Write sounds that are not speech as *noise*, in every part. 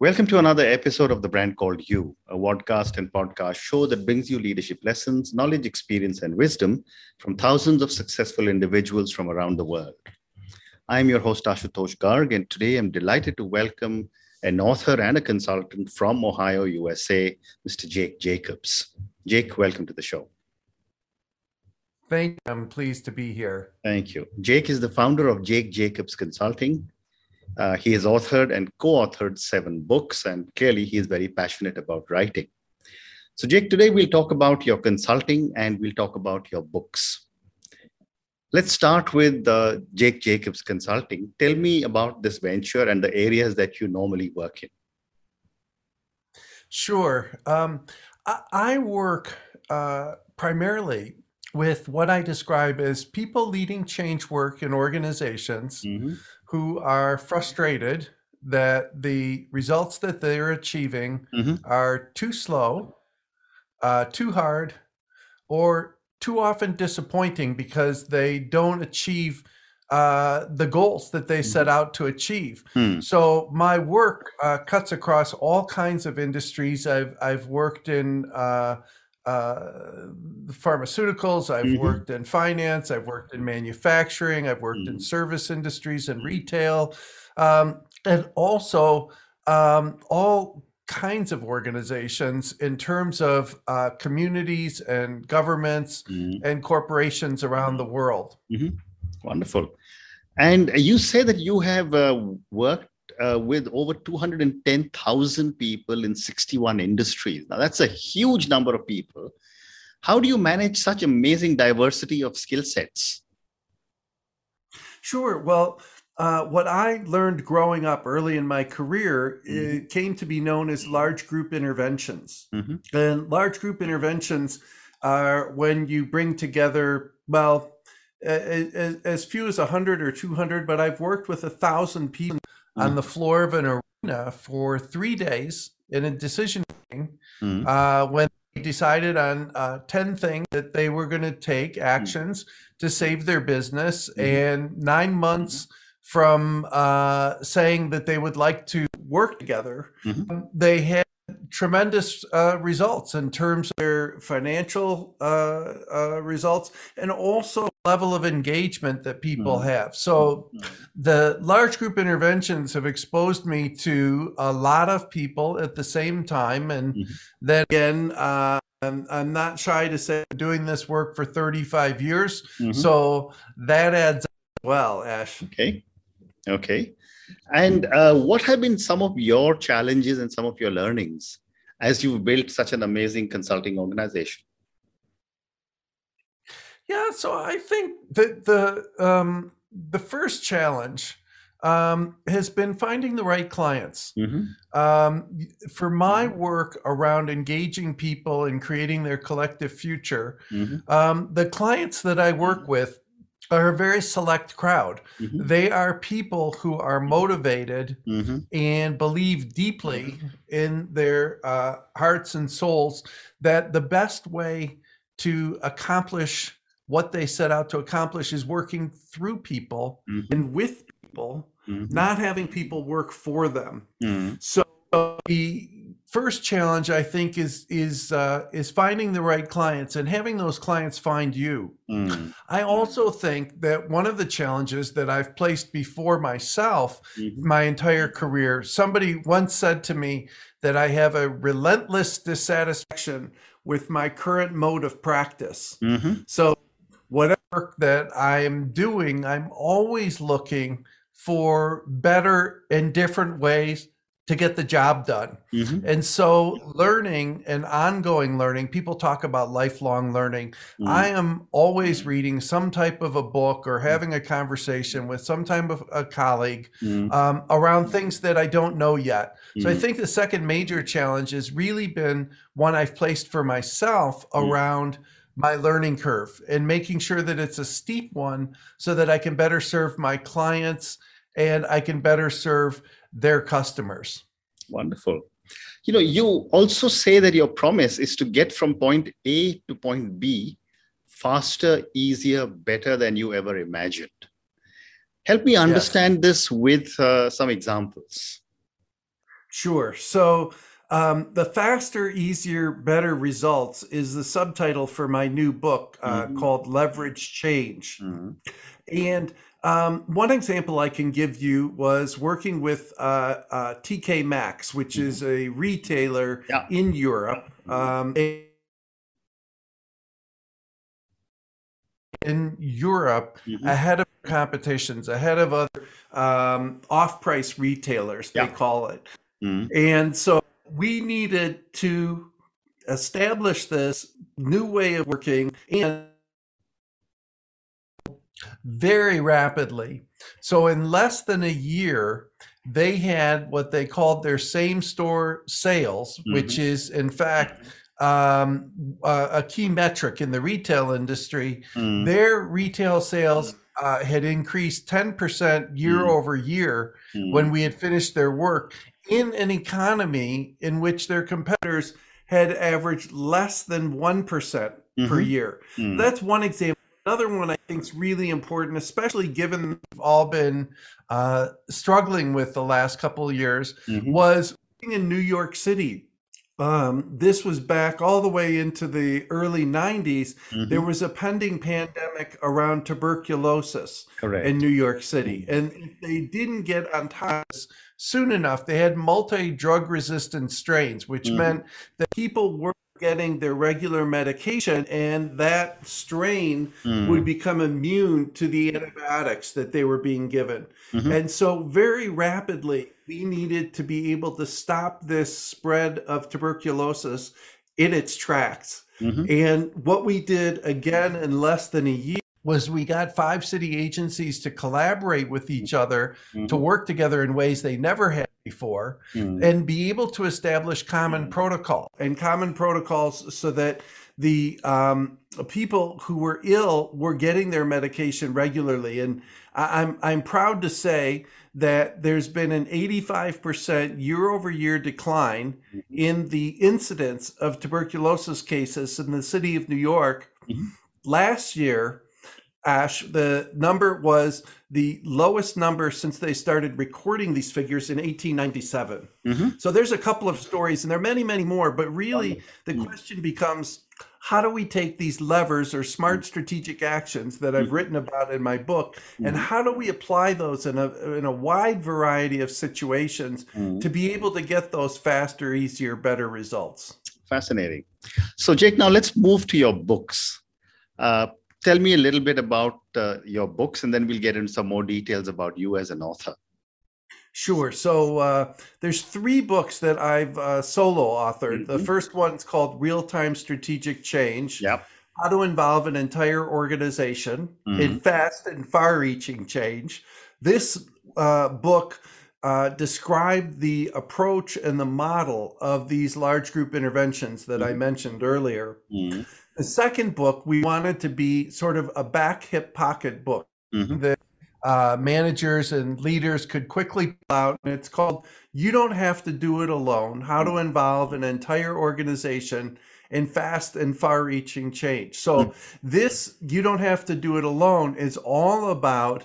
Welcome to another episode of The Brand Called You, a podcast and podcast show that brings you leadership lessons, knowledge, experience, and wisdom from thousands of successful individuals from around the world. I'm your host, Ashutosh Garg, and today I'm delighted to welcome an author and a consultant from Ohio, USA, Mr. Jake Jacobs. Jake, welcome to the show. Thank you. I'm pleased to be here. Thank you. Jake is the founder of Jake Jacobs Consulting, uh, he has authored and co authored seven books, and clearly he is very passionate about writing. So, Jake, today we'll talk about your consulting and we'll talk about your books. Let's start with uh, Jake Jacobs Consulting. Tell me about this venture and the areas that you normally work in. Sure. Um, I, I, work uh, primarily with what I describe as people leading change work in organizations mm-hmm who are frustrated that the results that they're achieving mm-hmm. are too slow, uh, too hard, or too often disappointing because they don't achieve uh, the goals that they set mm-hmm. out to achieve. Hmm. So my work uh, cuts across all kinds of industries. I've I've worked in uh, uh, pharmaceuticals, I've mm-hmm. worked in finance, I've worked in manufacturing, I've worked mm-hmm. in service industries and retail, um, and also um, all kinds of organizations in terms of uh, communities and governments mm-hmm. and corporations around the world. Mm-hmm. Wonderful. And you say that you have uh, worked uh, with over 210,000 people in 61 industries. Now, that's a huge number of people. How do you manage such amazing diversity of skill sets? Sure. Well, uh, what I learned growing up early in my career mm-hmm. came to be known as large group interventions. Mm-hmm. And large group interventions are when you bring together, well, as, as few as 100 or 200, but I've worked with a thousand people mm. on the floor of an arena for three days in a decision meeting mm. uh, when they decided on uh, 10 things that they were going to take mm. actions to save their business. Mm. And nine months from uh, saying that they would like to work together, mm-hmm. they had tremendous uh, results in terms of their financial uh, uh, results and also level of engagement that people mm-hmm. have. So mm-hmm. the large group interventions have exposed me to a lot of people at the same time. And mm-hmm. then again, uh, I'm, I'm, not shy to say I'm doing this work for 35 years. Mm-hmm. So that adds well, Ash. Okay. Okay. And uh, what have been some of your challenges and some of your learnings as you've built such an amazing consulting organization? Yeah, so I think that the um, the first challenge um, has been finding the right clients. Mm-hmm. Um, for my mm-hmm. work around engaging people and creating their collective future, mm-hmm. um, the clients that I work mm-hmm. with are a very select crowd. Mm-hmm. They are people who are motivated mm-hmm. and believe deeply in their uh, hearts and souls that the best way to accomplish what they set out to accomplish is working through people mm-hmm. and with people, mm-hmm. not having people work for them. Mm-hmm. So the first challenge I think is is uh, is finding the right clients and having those clients find you. Mm. I also think that one of the challenges that I've placed before myself mm-hmm. my entire career. Somebody once said to me that I have a relentless dissatisfaction with my current mode of practice. Mm-hmm. So whatever that I am doing, I'm always looking for better and different ways to get the job done. Mm-hmm. And so, learning and ongoing learning, people talk about lifelong learning. Mm-hmm. I am always reading some type of a book or having a conversation with some type of a colleague mm-hmm. um, around things that I don't know yet. So, I mm-hmm. think the second major challenge has really been one I've placed for myself mm-hmm. around my learning curve and making sure that it's a steep one so that I can better serve my clients and I can better serve their customers. Wonderful. You know, you also say that your promise is to get from point A to point B faster, easier, better than you ever imagined. Help me understand yes. this with uh, some examples. Sure. So, um, the faster, easier, better results is the subtitle for my new book uh, mm-hmm. called Leverage Change. Mm-hmm. And um, one example I can give you was working with uh, uh, TK Maxx, which mm-hmm. is a retailer yeah. in Europe. Um, in Europe mm-hmm. ahead of competitions, ahead of other um, off price retailers, they call it. Mm-hmm. And so we needed to establish this new way of working and very rapidly. So, in less than a year, they had what they called their same store sales, mm-hmm. which is, in fact, um, a, a, key metric in the retail industry. Mm. Their retail sales uh, had increased 10% year mm. over year mm. when we had finished their work in an economy in which their competitors had averaged less than 1% mm-hmm. per year. Mm. That's one example. Another one I think is really important, especially given we've all been uh, struggling with the last couple of years, mm-hmm. was in New York City. Um, this was back all the way into the early 90s. Mm-hmm. There was a pending pandemic around tuberculosis Correct. in New York City. And if they didn't get on top soon enough, they had multi drug resistant strains, which mm-hmm. meant that people were getting their regular medication and that strain mm. would become immune to the antibiotics that they were being given. Mm-hmm. And so, very rapidly, we needed to be able to stop this spread of tuberculosis in its tracks. Mm-hmm. And what we did again in less than a year was we got five city agencies to collaborate with each other mm-hmm. to work together in ways they never had before mm-hmm. and be able to establish common mm-hmm. protocol and common protocols so that the um, people who were ill were getting their medication regularly and I'm I'm proud to say that there's been an 85% year over year decline mm-hmm. in the incidence of tuberculosis cases in the city of New York. Mm-hmm. Last year, Ash, the number was the lowest number since they started recording these figures in 1897. Mm-hmm. So there's a couple of stories, and there are many, many more. But really, the mm-hmm. question becomes how do we take these levers or smart strategic actions that I've mm-hmm. written about in my book, and mm-hmm. how do we apply those in a, in a wide variety of situations mm-hmm. to be able to get those faster, easier, better results? Fascinating. So, Jake, now let's move to your books. Uh, tell me a little bit about uh, your books and then we'll get into some more details about you as an author. Sure. So uh, there's three books that i've uh, solo authored. Mm-hmm. the first one's called real-time strategic change. Yep. How to involve an entire organization mm-hmm. in fast and far-reaching change. This uh, book uh, described the approach and the model of these large group interventions that mm-hmm. I mentioned earlier. Mm-hmm. The second book, we wanted to be sort of a back hip pocket book mm-hmm. that uh, managers and leaders could quickly pull out. And it's called You Don't Have to Do It Alone How to Involve an Entire Organization in Fast and Far Reaching Change. So, mm-hmm. this You Don't Have to Do It Alone is all about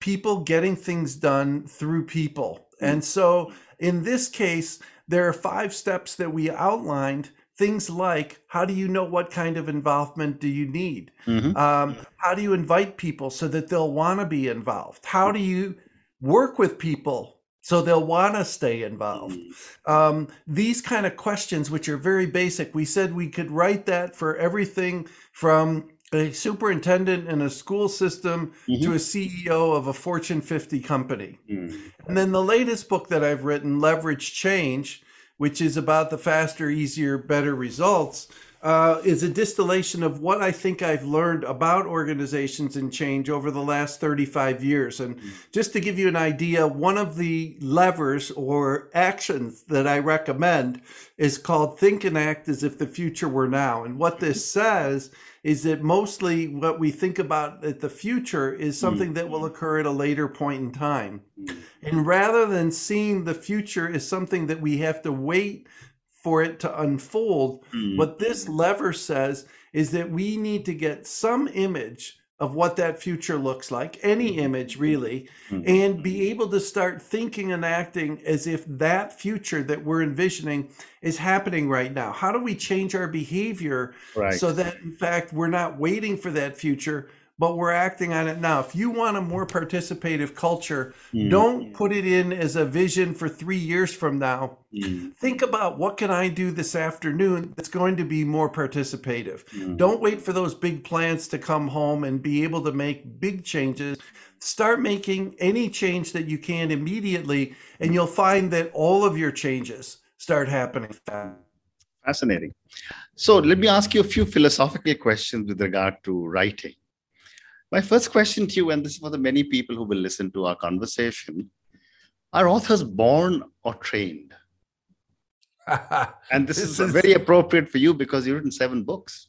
people getting things done through people. Mm-hmm. And so, in this case, there are five steps that we outlined things like how do you know what kind of involvement do you need mm-hmm. um, how do you invite people so that they'll want to be involved how do you work with people so they'll want to stay involved mm-hmm. um, these kind of questions which are very basic we said we could write that for everything from a superintendent in a school system mm-hmm. to a ceo of a fortune 50 company mm-hmm. and then the latest book that i've written leverage change which is about the faster, easier, better results, uh, is a distillation of what I think I've learned about organizations and change over the last 35 years. And mm-hmm. just to give you an idea, one of the levers or actions that I recommend is called Think and Act as if the future were now. And what this *laughs* says is that mostly what we think about at the future is mm. something that will occur at a later point in time. Mm. And rather than seeing the future as something that we have to wait for it to unfold, mm. what this lever says is that we need to get some image of what that future looks like, any mm-hmm. image really, mm-hmm. and be able to start thinking and acting as if that future that we're envisioning is happening right now. How do we change our behavior right. so that, in fact, we're not waiting for that future, but we're acting on it now. If you want a more participative culture, mm. don't put it in as a vision for three years from now. Mm. Think about what can I do this afternoon that's going to be more participative. Mm. Don't wait for those big plans to come home and be able to make big changes. Start making any change that you can immediately, and you'll find that all of your changes start happening. Fascinating. So let me ask you a few philosophical questions with regard to writing. My first question to you, and this is for the many people who will listen to our conversation are authors born or trained? *laughs* and this, this is, is, very appropriate for you because you've written seven books.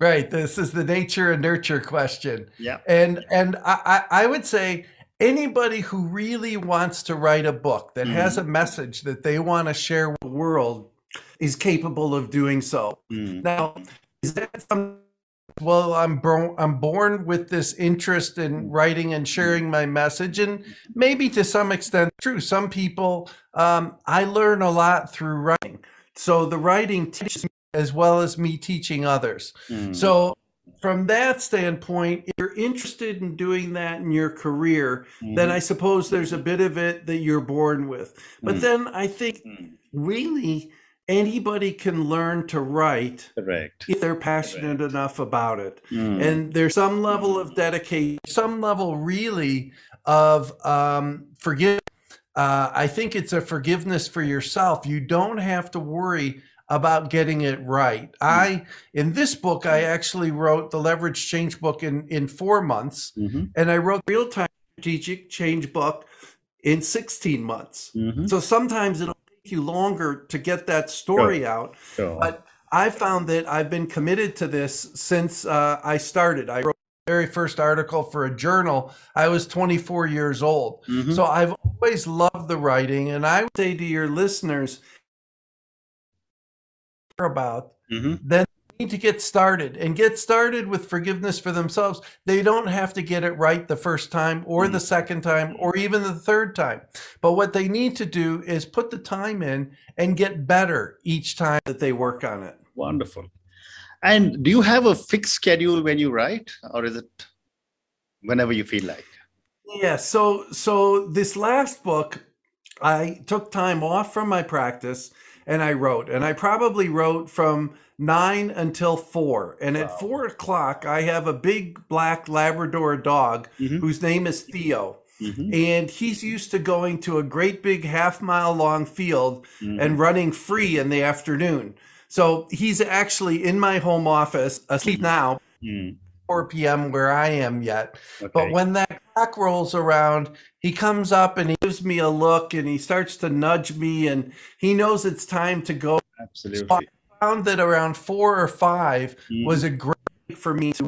Right. This is the nature and nurture question. Yeah. And and I, I would say anybody who really wants to write a book that mm. has a message that they want to share with the world is capable of doing so. Mm. Now, is that something well i'm born i'm born with this interest in writing and sharing my message and maybe to some extent true some people um, i learn a lot through writing so the writing teaches me as well as me teaching others mm. so from that standpoint if you're interested in doing that in your career mm. then i suppose there's a bit of it that you're born with but mm. then i think mm. really anybody can learn to write Correct. if they're passionate Correct. enough about it. Mm. And there's some level of dedication, some level really of um, forgiveness. Uh, I think it's a forgiveness for yourself. You don't have to worry about getting it right. Mm. I in this book I actually wrote the leverage change book in in 4 months mm-hmm. and I wrote real time strategic change book in 16 months. Mm-hmm. So sometimes it'll you longer to get that story out. But I found that I've been committed to this since uh, I started. I wrote the very first article for a journal. I was 24 years old. Mm-hmm. So I've always loved the writing. And I would say to your listeners, about, mm-hmm. then need to get started and get started with forgiveness for themselves. They don't have to get it right the first time or the mm. second time or even the third time. But what they need to do is put the time in and get better each time that they work on it. Wonderful. And do you have a fixed schedule when you write or is it whenever you feel like? Yeah, so so this last book I took time off from my practice and I wrote. And I probably wrote from nine until four. And wow. at four o'clock, I have a big black Labrador dog mm-hmm. whose name is Theo. Mm-hmm. And he's used to going to a great big half mile long field mm-hmm. and running free in the afternoon. So he's actually in my home office, asleep now. Mm. 4 p.m. where I am yet. Okay. But when that clock rolls around, he comes up and he gives me a look and he starts to nudge me and he knows it's time to go. Absolutely. So I found that around four or 5 mm. was a great for me to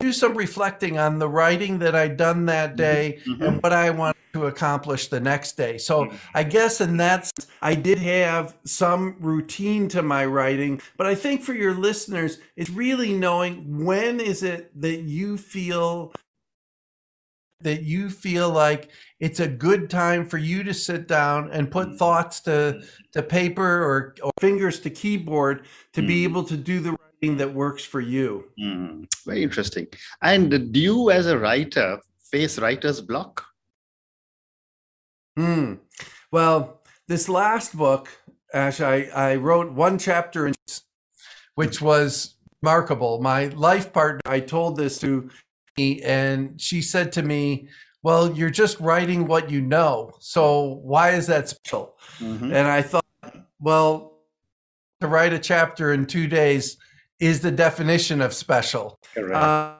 do some reflecting on the writing that I'd done that mm-hmm. day mm-hmm. and what I wanted to accomplish the next day. So mm-hmm. I guess in that sense, I did have some routine to my writing, but I think for your listeners, it's really knowing when is it that you feel that you feel like it's a good time for you to sit down and put mm-hmm. thoughts to to paper or, or fingers to keyboard to be able to do the that works for you. Mm, very interesting. And do you, as a writer, face writer's block? Hmm. Well, this last book, Ash, I, I wrote one chapter, in, which was remarkable. My life partner, I told this to me, and she said to me, Well, you're just writing what you know. So why is that special? Mm-hmm. And I thought, Well, to write a chapter in two days is the definition of special. Uh,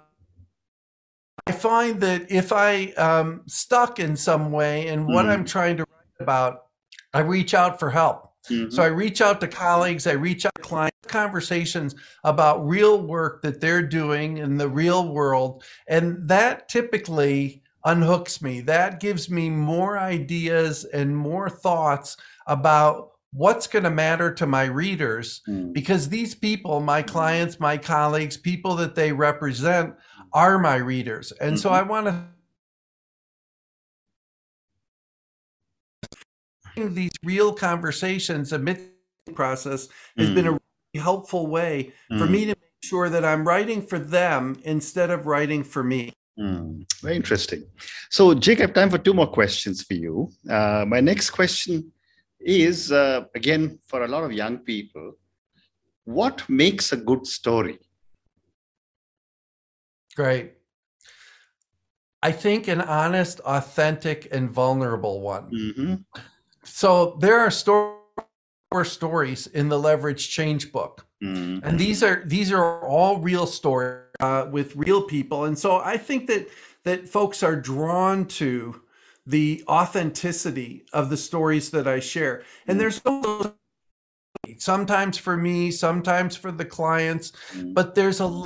I find that if I um stuck in some way in what mm. I'm trying to write about, I reach out for help. Mm-hmm. So I reach out to colleagues, I reach out to clients, conversations about real work that they're doing in the real world. And that typically unhooks me. That gives me more ideas and more thoughts about what's going to matter to my readers mm. because these people, my clients, my colleagues, people that they represent are my readers. And mm-hmm. so I want to these real conversations amidst the process has mm. been a mm. really helpful way mm. for me to make sure that I'm writing for them instead of writing for me. Mm, very interesting. So, Jake, I have time for two more questions for you. Uh, my next question is uh, again for a lot of young people what makes a good story? Great. I think an honest, authentic, and vulnerable one. Mm-hmm. So there are stories stories in the leverage change book mm-hmm. and these are these are all real stories uh, with real people and so i think that that folks are drawn to the authenticity of the stories that I share. And mm. there's sometimes for me, sometimes for the clients, mm. but there's a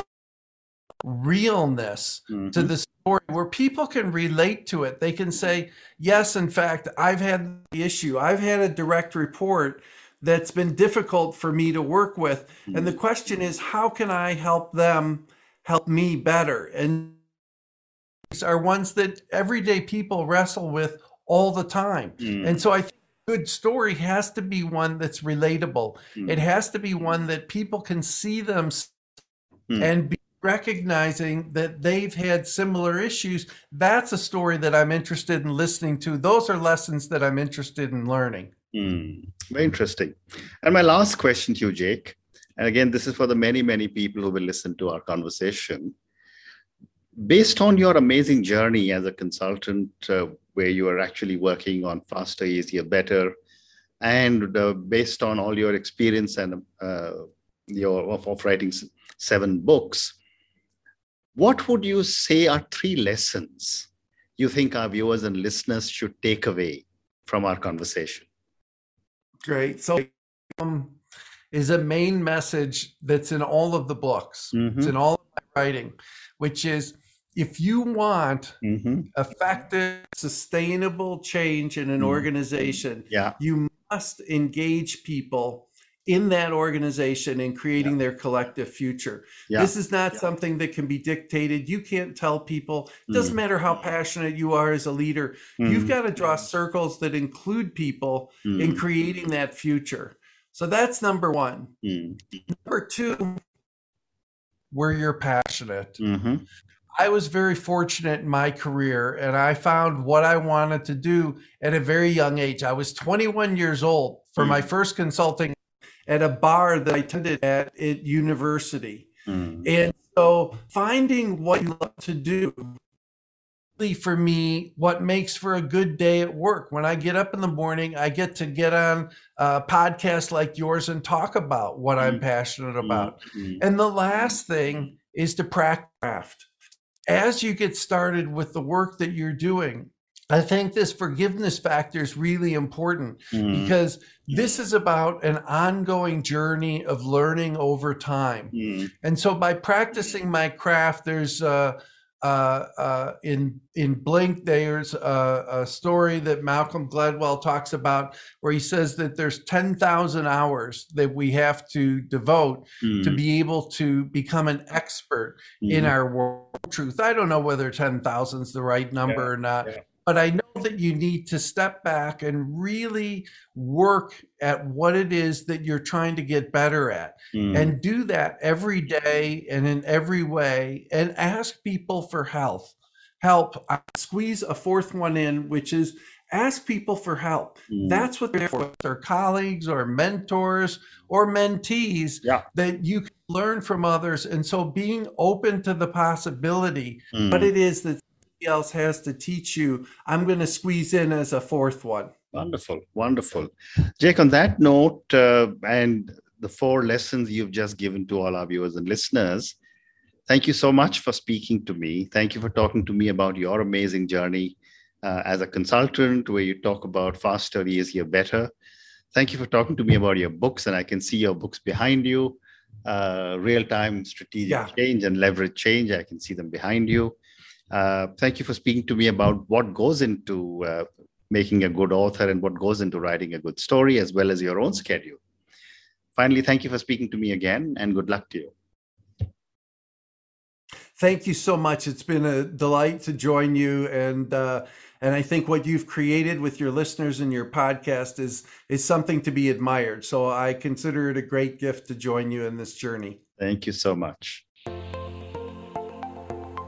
realness mm-hmm. to the story where people can relate to it. They can say, Yes, in fact, I've had the issue, I've had a direct report that's been difficult for me to work with. Mm-hmm. And the question is, how can I help them help me better? And are ones that everyday people wrestle with all the time. Mm. And so I think a good story has to be one that's relatable. Mm. It has to be one that people can see them mm. and be recognizing that they've had similar issues. That's a story that I'm interested in listening to. Those are lessons that I'm interested in learning. Hmm. Very interesting. And my last question to you, Jake, and again, this is for the many, many people who will listen to our conversation based on your amazing journey as a consultant, uh, where you are actually working on faster, easier, better, and uh, based on all your experience and uh, your of, of writing seven books, what would you say are three lessons you think our viewers and listeners should take away from our conversation? Great. So, um, is a main message that's in all of the books. Mm-hmm. It's in all of my writing, which is if you want mm-hmm. effective, sustainable change in an mm-hmm. organization, yeah. you must engage people in that organization in creating yeah. their collective future. Yeah. This is not yeah. something that can be dictated. You can't tell people. It doesn't mm. matter how passionate you are as a leader. Mm. You've got to draw circles that include people mm. in creating that future. So that's number one. Mm. Number two, where you're passionate. Mm-hmm. I was very fortunate in my career and I found what I wanted to do at a very young age. I was 21 years old for mm. my first consulting at a bar that I attended at, at university. Mm. And so finding what you love to do for me what makes for a good day at work when i get up in the morning i get to get on a podcast like yours and talk about what i'm mm. passionate about mm. and the last thing is to practice as you get started with the work that you're doing, I think this forgiveness factor is really important mm. because this is about an ongoing journey of learning over time. Mm. And so by practicing my craft, there's uh, uh, uh, in in Blink, there's a, a, story that Malcolm Gladwell talks about where he says that there's 10,000 hours that we have to devote mm. to be able to become an expert mm. in our world truth. I don't know whether 10,000 is the right number yeah, or not, yeah but I know that you need to step back and really work at what it is that you're trying to get better at mm. and do that every day and in every way and ask people for help. Help. I squeeze a fourth one in, which is ask people for help. Mm. That's what they're for. Their colleagues or mentors or mentees yeah. that you can learn from others. And so being open to the possibility, mm. but it is that else has to teach you, I'm going to squeeze in as a fourth one. Wonderful, wonderful. Jake, on that note, uh, and the four lessons you've just given to all our viewers and listeners, thank you so much for speaking to me. Thank you for talking to me about your amazing journey uh, as a consultant, where you talk about faster, easier, better. Thank you for talking to me about your books, and I can see your books behind you. Uh, real time strategic yeah. change and leverage change. I can see them behind you. Uh, thank you for speaking to me about what goes into uh, making a good author and what goes into writing a good story, as well as your own schedule. Finally, thank you for speaking to me again, and good luck to you. Thank you so much. It's been a delight to join you, and uh, and I think what you've created with your listeners and your podcast is is something to be admired. So I consider it a great gift to join you in this journey. Thank you so much.